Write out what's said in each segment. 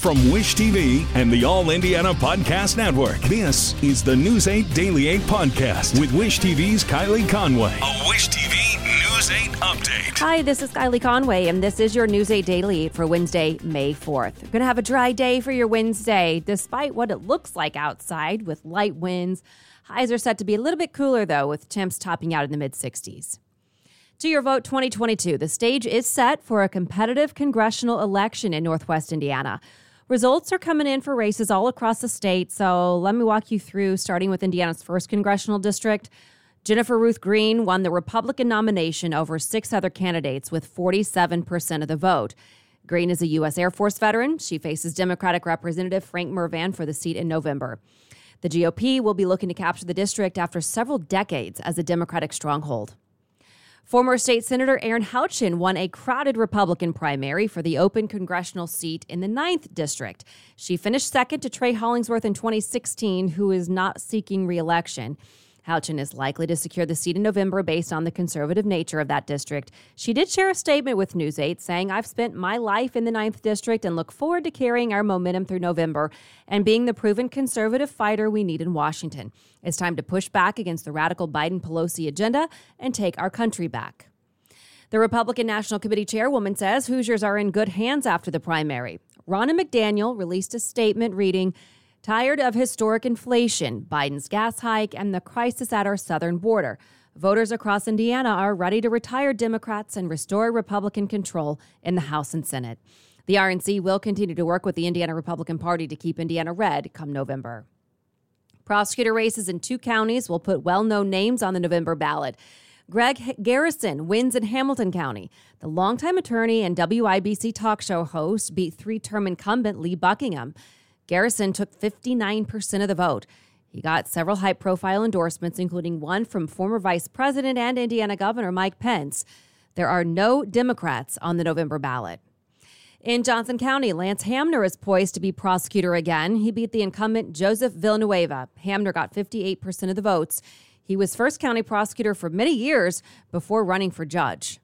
From Wish TV and the All Indiana Podcast Network, this is the News 8 Daily 8 Podcast with Wish TV's Kylie Conway. A Wish TV News 8 update. Hi, this is Kylie Conway, and this is your News 8 Daily for Wednesday, May 4th. You're going to have a dry day for your Wednesday, despite what it looks like outside with light winds. Highs are set to be a little bit cooler, though, with temps topping out in the mid 60s. To your vote 2022, the stage is set for a competitive congressional election in Northwest Indiana. Results are coming in for races all across the state, so let me walk you through, starting with Indiana's first congressional district. Jennifer Ruth Green won the Republican nomination over six other candidates with 47% of the vote. Green is a U.S. Air Force veteran. She faces Democratic Representative Frank Mrvan for the seat in November. The GOP will be looking to capture the district after several decades as a Democratic stronghold. Former state senator Erin Houchin won a crowded Republican primary for the open congressional seat in the 9th district. She finished second to Trey Hollingsworth in 2016, who is not seeking reelection. Houchin is likely to secure the seat in November based on the conservative nature of that district. She did share a statement with News 8 saying, I've spent my life in the 9th District and look forward to carrying our momentum through November and being the proven conservative fighter we need in Washington. It's time to push back against the radical Biden Pelosi agenda and take our country back. The Republican National Committee chairwoman says Hoosiers are in good hands after the primary. Ronna McDaniel released a statement reading, Tired of historic inflation, Biden's gas hike, and the crisis at our southern border. Voters across Indiana are ready to retire Democrats and restore Republican control in the House and Senate. The RNC will continue to work with the Indiana Republican Party to keep Indiana red come November. Prosecutor races in two counties will put well known names on the November ballot. Greg Garrison wins in Hamilton County. The longtime attorney and WIBC talk show host beat three term incumbent Lee Buckingham. Garrison took 59% of the vote. He got several high profile endorsements, including one from former Vice President and Indiana Governor Mike Pence. There are no Democrats on the November ballot. In Johnson County, Lance Hamner is poised to be prosecutor again. He beat the incumbent Joseph Villanueva. Hamner got 58% of the votes. He was first county prosecutor for many years before running for judge.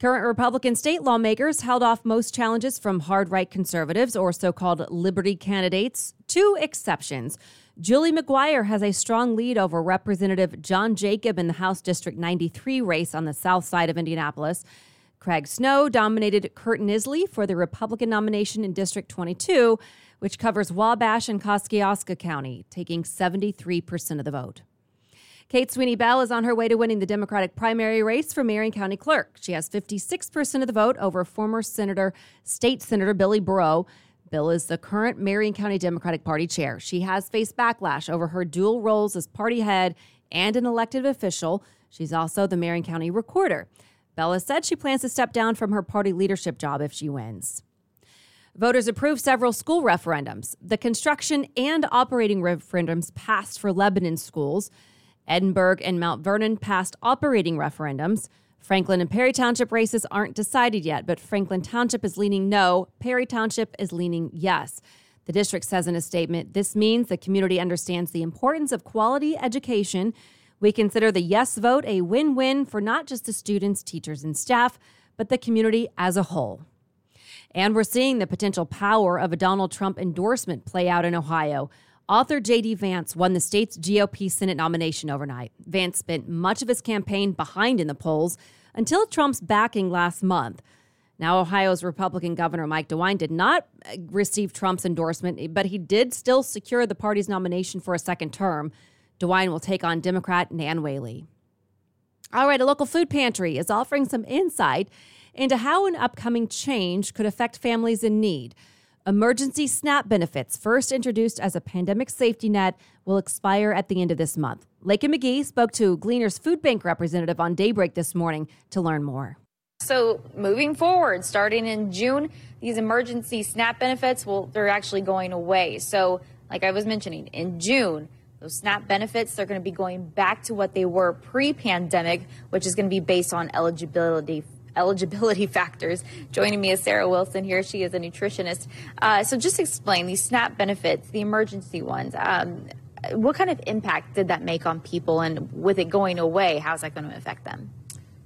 Current Republican state lawmakers held off most challenges from hard right conservatives or so called liberty candidates. Two exceptions. Julie McGuire has a strong lead over Representative John Jacob in the House District 93 race on the south side of Indianapolis. Craig Snow dominated Curt Nisly for the Republican nomination in District 22, which covers Wabash and Kosciusko County, taking 73% of the vote. Kate Sweeney Bell is on her way to winning the Democratic primary race for Marion County Clerk. She has 56% of the vote over former Senator, State Senator Billy Breaux. Bell is the current Marion County Democratic Party chair. She has faced backlash over her dual roles as party head and an elected official. She's also the Marion County recorder. Bella said she plans to step down from her party leadership job if she wins. Voters approved several school referendums. The construction and operating referendums passed for Lebanon schools. Edinburgh and Mount Vernon passed operating referendums. Franklin and Perry Township races aren't decided yet, but Franklin Township is leaning no, Perry Township is leaning yes. The district says in a statement this means the community understands the importance of quality education. We consider the yes vote a win win for not just the students, teachers, and staff, but the community as a whole. And we're seeing the potential power of a Donald Trump endorsement play out in Ohio. Author J.D. Vance won the state's GOP Senate nomination overnight. Vance spent much of his campaign behind in the polls until Trump's backing last month. Now, Ohio's Republican Governor Mike DeWine did not uh, receive Trump's endorsement, but he did still secure the party's nomination for a second term. DeWine will take on Democrat Nan Whaley. All right, a local food pantry is offering some insight into how an upcoming change could affect families in need. Emergency SNAP benefits, first introduced as a pandemic safety net, will expire at the end of this month. Lakin McGee spoke to Gleaner's Food Bank representative on Daybreak this morning to learn more. So, moving forward, starting in June, these emergency SNAP benefits will they're actually going away. So, like I was mentioning, in June, those SNAP benefits they're going to be going back to what they were pre-pandemic, which is going to be based on eligibility eligibility factors. Joining me is Sarah Wilson here. She is a nutritionist. Uh, so just explain these SNAP benefits, the emergency ones. Um, what kind of impact did that make on people? And with it going away, how's that going to affect them?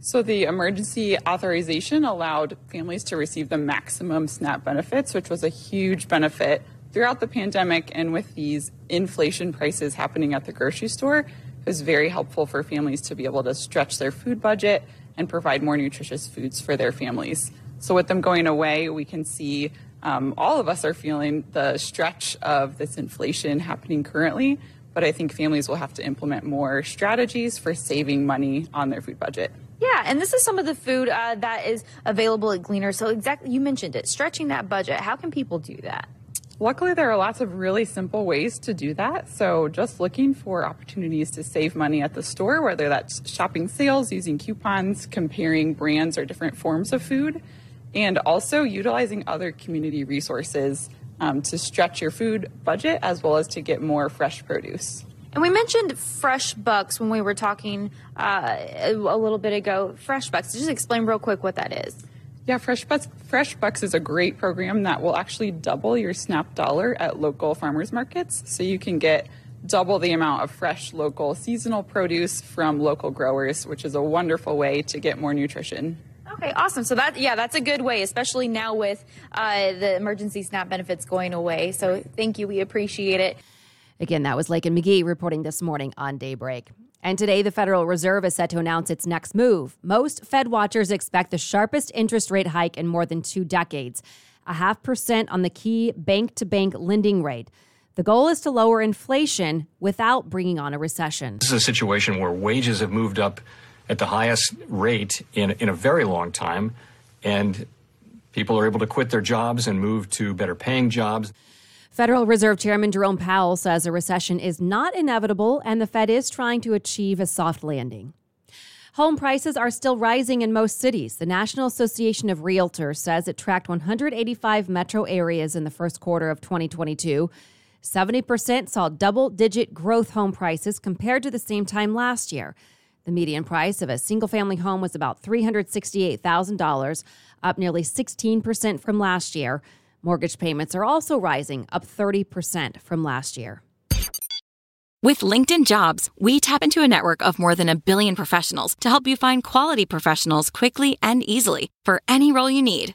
So, the emergency authorization allowed families to receive the maximum SNAP benefits, which was a huge benefit throughout the pandemic. And with these inflation prices happening at the grocery store, it was very helpful for families to be able to stretch their food budget and provide more nutritious foods for their families. So, with them going away, we can see um, all of us are feeling the stretch of this inflation happening currently, but I think families will have to implement more strategies for saving money on their food budget. Yeah, and this is some of the food uh, that is available at Gleaner. So, exactly, you mentioned it, stretching that budget. How can people do that? Luckily, there are lots of really simple ways to do that. So, just looking for opportunities to save money at the store, whether that's shopping sales, using coupons, comparing brands or different forms of food and also utilizing other community resources um, to stretch your food budget as well as to get more fresh produce. And we mentioned Fresh Bucks when we were talking uh, a little bit ago. Fresh Bucks, just explain real quick what that is. Yeah, Fresh Bucks, Fresh Bucks is a great program that will actually double your SNAP dollar at local farmers markets. So you can get double the amount of fresh, local, seasonal produce from local growers, which is a wonderful way to get more nutrition. Okay, awesome. So that yeah, that's a good way, especially now with uh, the emergency SNAP benefits going away. So thank you, we appreciate it. Again, that was Lakin McGee reporting this morning on Daybreak. And today, the Federal Reserve is set to announce its next move. Most Fed watchers expect the sharpest interest rate hike in more than two decades, a half percent on the key bank to bank lending rate. The goal is to lower inflation without bringing on a recession. This is a situation where wages have moved up at the highest rate in, in a very long time. And people are able to quit their jobs and move to better paying jobs. Federal Reserve Chairman Jerome Powell says a recession is not inevitable and the Fed is trying to achieve a soft landing. Home prices are still rising in most cities. The National Association of Realtors says it tracked 185 metro areas in the first quarter of 2022. 70% saw double digit growth home prices compared to the same time last year. The median price of a single family home was about $368,000, up nearly 16% from last year. Mortgage payments are also rising, up 30% from last year. With LinkedIn Jobs, we tap into a network of more than a billion professionals to help you find quality professionals quickly and easily for any role you need.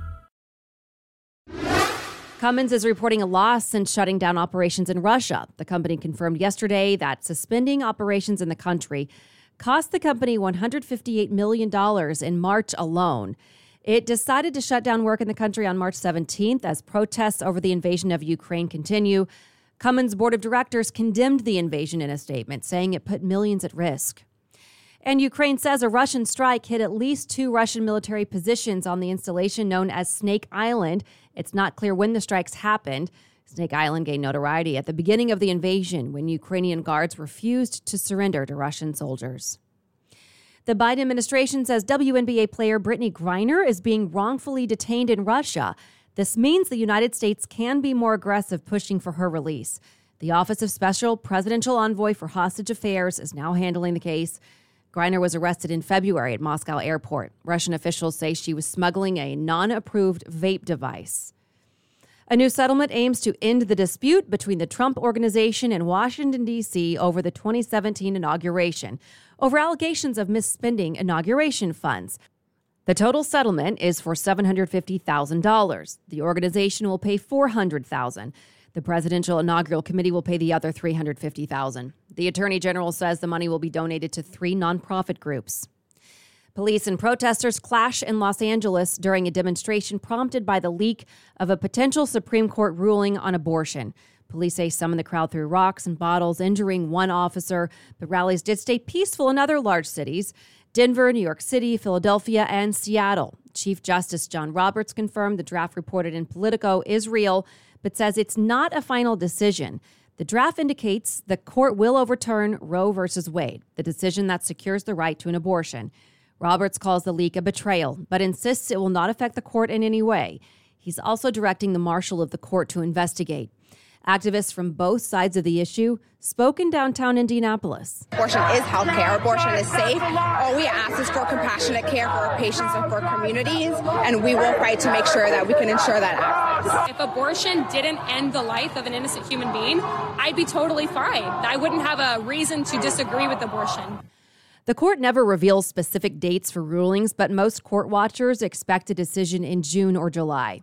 Cummins is reporting a loss since shutting down operations in Russia. The company confirmed yesterday that suspending operations in the country cost the company $158 million in March alone. It decided to shut down work in the country on March 17th as protests over the invasion of Ukraine continue. Cummins' board of directors condemned the invasion in a statement, saying it put millions at risk. And Ukraine says a Russian strike hit at least two Russian military positions on the installation known as Snake Island. It's not clear when the strikes happened. Snake Island gained notoriety at the beginning of the invasion when Ukrainian guards refused to surrender to Russian soldiers. The Biden administration says WNBA player Brittney Griner is being wrongfully detained in Russia. This means the United States can be more aggressive pushing for her release. The Office of Special Presidential Envoy for Hostage Affairs is now handling the case. Griner was arrested in February at Moscow airport. Russian officials say she was smuggling a non approved vape device. A new settlement aims to end the dispute between the Trump organization and Washington, D.C. over the 2017 inauguration, over allegations of misspending inauguration funds. The total settlement is for $750,000. The organization will pay 400,000. The presidential inaugural committee will pay the other 350,000. The attorney general says the money will be donated to three nonprofit groups. Police and protesters clash in Los Angeles during a demonstration prompted by the leak of a potential Supreme Court ruling on abortion. Police say some of the crowd threw rocks and bottles, injuring one officer, but rallies did stay peaceful in other large cities Denver, New York City, Philadelphia, and Seattle. Chief Justice John Roberts confirmed the draft reported in Politico is real, but says it's not a final decision. The draft indicates the court will overturn Roe v. Wade, the decision that secures the right to an abortion. Roberts calls the leak a betrayal, but insists it will not affect the court in any way. He's also directing the marshal of the court to investigate. Activists from both sides of the issue spoke in downtown Indianapolis. Abortion is health care. Abortion is safe. All we ask is for compassionate care for our patients and for communities, and we will fight to make sure that we can ensure that access. If abortion didn't end the life of an innocent human being, I'd be totally fine. I wouldn't have a reason to disagree with abortion. The court never reveals specific dates for rulings, but most court watchers expect a decision in June or July.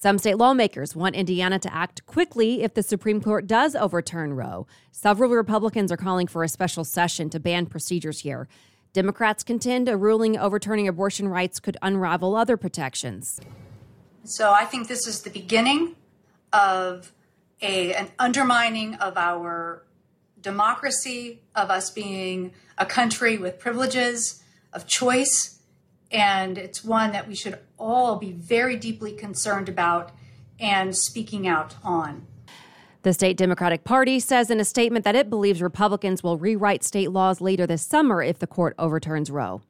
Some state lawmakers want Indiana to act quickly if the Supreme Court does overturn Roe. Several Republicans are calling for a special session to ban procedures here. Democrats contend a ruling overturning abortion rights could unravel other protections. So I think this is the beginning of a, an undermining of our democracy, of us being a country with privileges, of choice and it's one that we should all be very deeply concerned about and speaking out on. The state Democratic Party says in a statement that it believes Republicans will rewrite state laws later this summer if the court overturns Roe.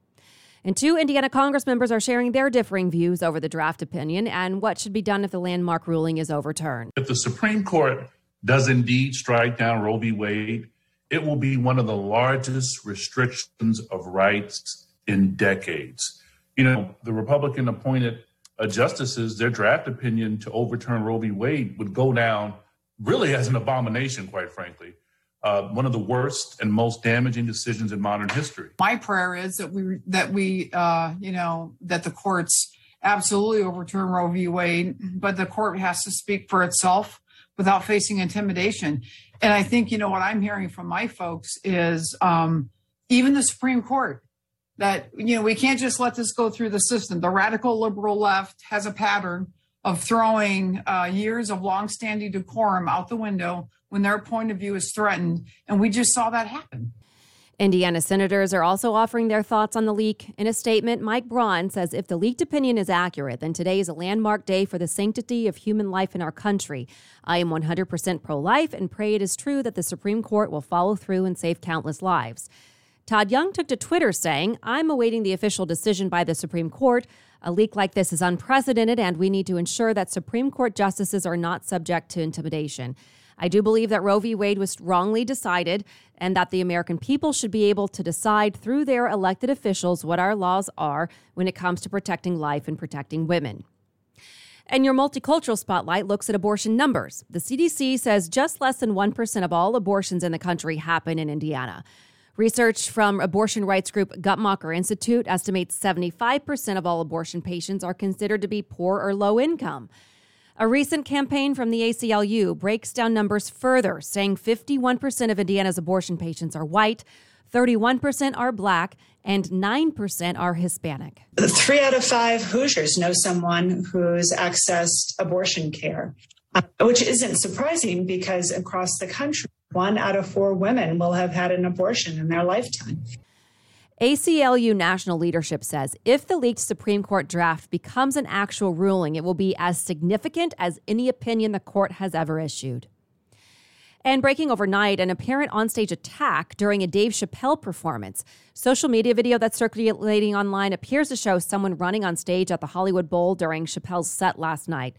And two Indiana Congress members are sharing their differing views over the draft opinion and what should be done if the landmark ruling is overturned. If the Supreme Court does indeed strike down Roe v. Wade, it will be one of the largest restrictions of rights in decades you know, the Republican appointed uh, justices, their draft opinion to overturn Roe v. Wade would go down really as an abomination, quite frankly. Uh, one of the worst and most damaging decisions in modern history. My prayer is that we that we uh, you know that the courts absolutely overturn Roe v. Wade, but the court has to speak for itself without facing intimidation. And I think you know what I'm hearing from my folks is um, even the Supreme Court that you know we can't just let this go through the system. The radical liberal left has a pattern of throwing uh, years of longstanding decorum out the window when their point of view is threatened, and we just saw that happen. Indiana senators are also offering their thoughts on the leak. In a statement, Mike Braun says if the leaked opinion is accurate, then today is a landmark day for the sanctity of human life in our country. I am 100% pro life and pray it is true that the Supreme Court will follow through and save countless lives. Todd Young took to Twitter saying, I'm awaiting the official decision by the Supreme Court. A leak like this is unprecedented, and we need to ensure that Supreme Court justices are not subject to intimidation. I do believe that Roe v. Wade was wrongly decided and that the American people should be able to decide through their elected officials what our laws are when it comes to protecting life and protecting women. And your multicultural spotlight looks at abortion numbers. The CDC says just less than 1% of all abortions in the country happen in Indiana. Research from abortion rights group Guttmacher Institute estimates 75% of all abortion patients are considered to be poor or low income. A recent campaign from the ACLU breaks down numbers further, saying 51% of Indiana's abortion patients are white, 31% are black, and 9% are Hispanic. Three out of five Hoosiers know someone who's accessed abortion care, which isn't surprising because across the country, one out of four women will have had an abortion in their lifetime. ACLU national leadership says if the leaked Supreme Court draft becomes an actual ruling, it will be as significant as any opinion the court has ever issued. And breaking overnight, an apparent onstage attack during a Dave Chappelle performance. Social media video that's circulating online appears to show someone running on stage at the Hollywood Bowl during Chappelle's set last night.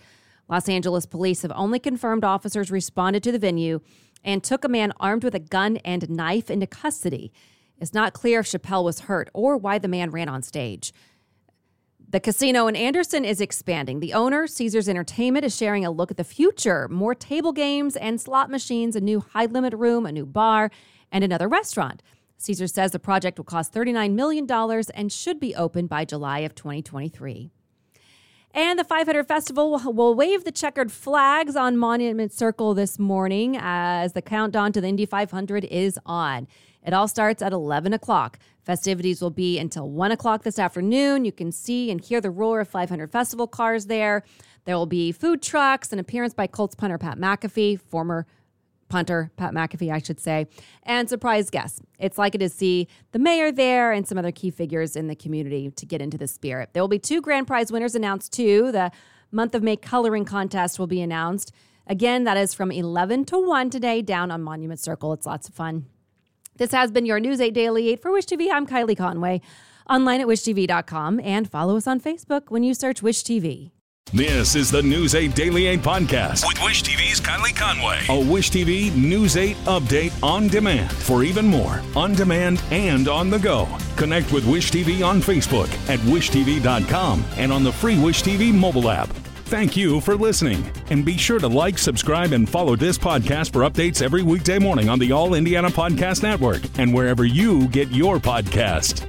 Los Angeles police have only confirmed officers responded to the venue and took a man armed with a gun and knife into custody. It's not clear if Chappelle was hurt or why the man ran on stage. The casino in Anderson is expanding. The owner, Caesars Entertainment, is sharing a look at the future more table games and slot machines, a new high limit room, a new bar, and another restaurant. Caesars says the project will cost $39 million and should be open by July of 2023. And the 500 Festival will wave the checkered flags on Monument Circle this morning as the countdown to the Indy 500 is on. It all starts at 11 o'clock. Festivities will be until 1 o'clock this afternoon. You can see and hear the roar of 500 Festival cars there. There will be food trucks, an appearance by Colts punter Pat McAfee, former punter Pat McAfee, I should say, and surprise guests. It's likely to see the mayor there and some other key figures in the community to get into the spirit. There will be two grand prize winners announced too. The month of May coloring contest will be announced. Again, that is from 11 to 1 today down on Monument Circle. It's lots of fun. This has been your News 8 Daily 8 for Wish TV. I'm Kylie Conway. Online at wishtv.com and follow us on Facebook when you search Wish TV. This is the News 8 Daily 8 podcast with Wish TV's Kylie Conway. A Wish TV News 8 update on demand for even more on demand and on the go. Connect with Wish TV on Facebook at wishtv.com and on the free Wish TV mobile app. Thank you for listening. And be sure to like, subscribe, and follow this podcast for updates every weekday morning on the All Indiana Podcast Network and wherever you get your podcast.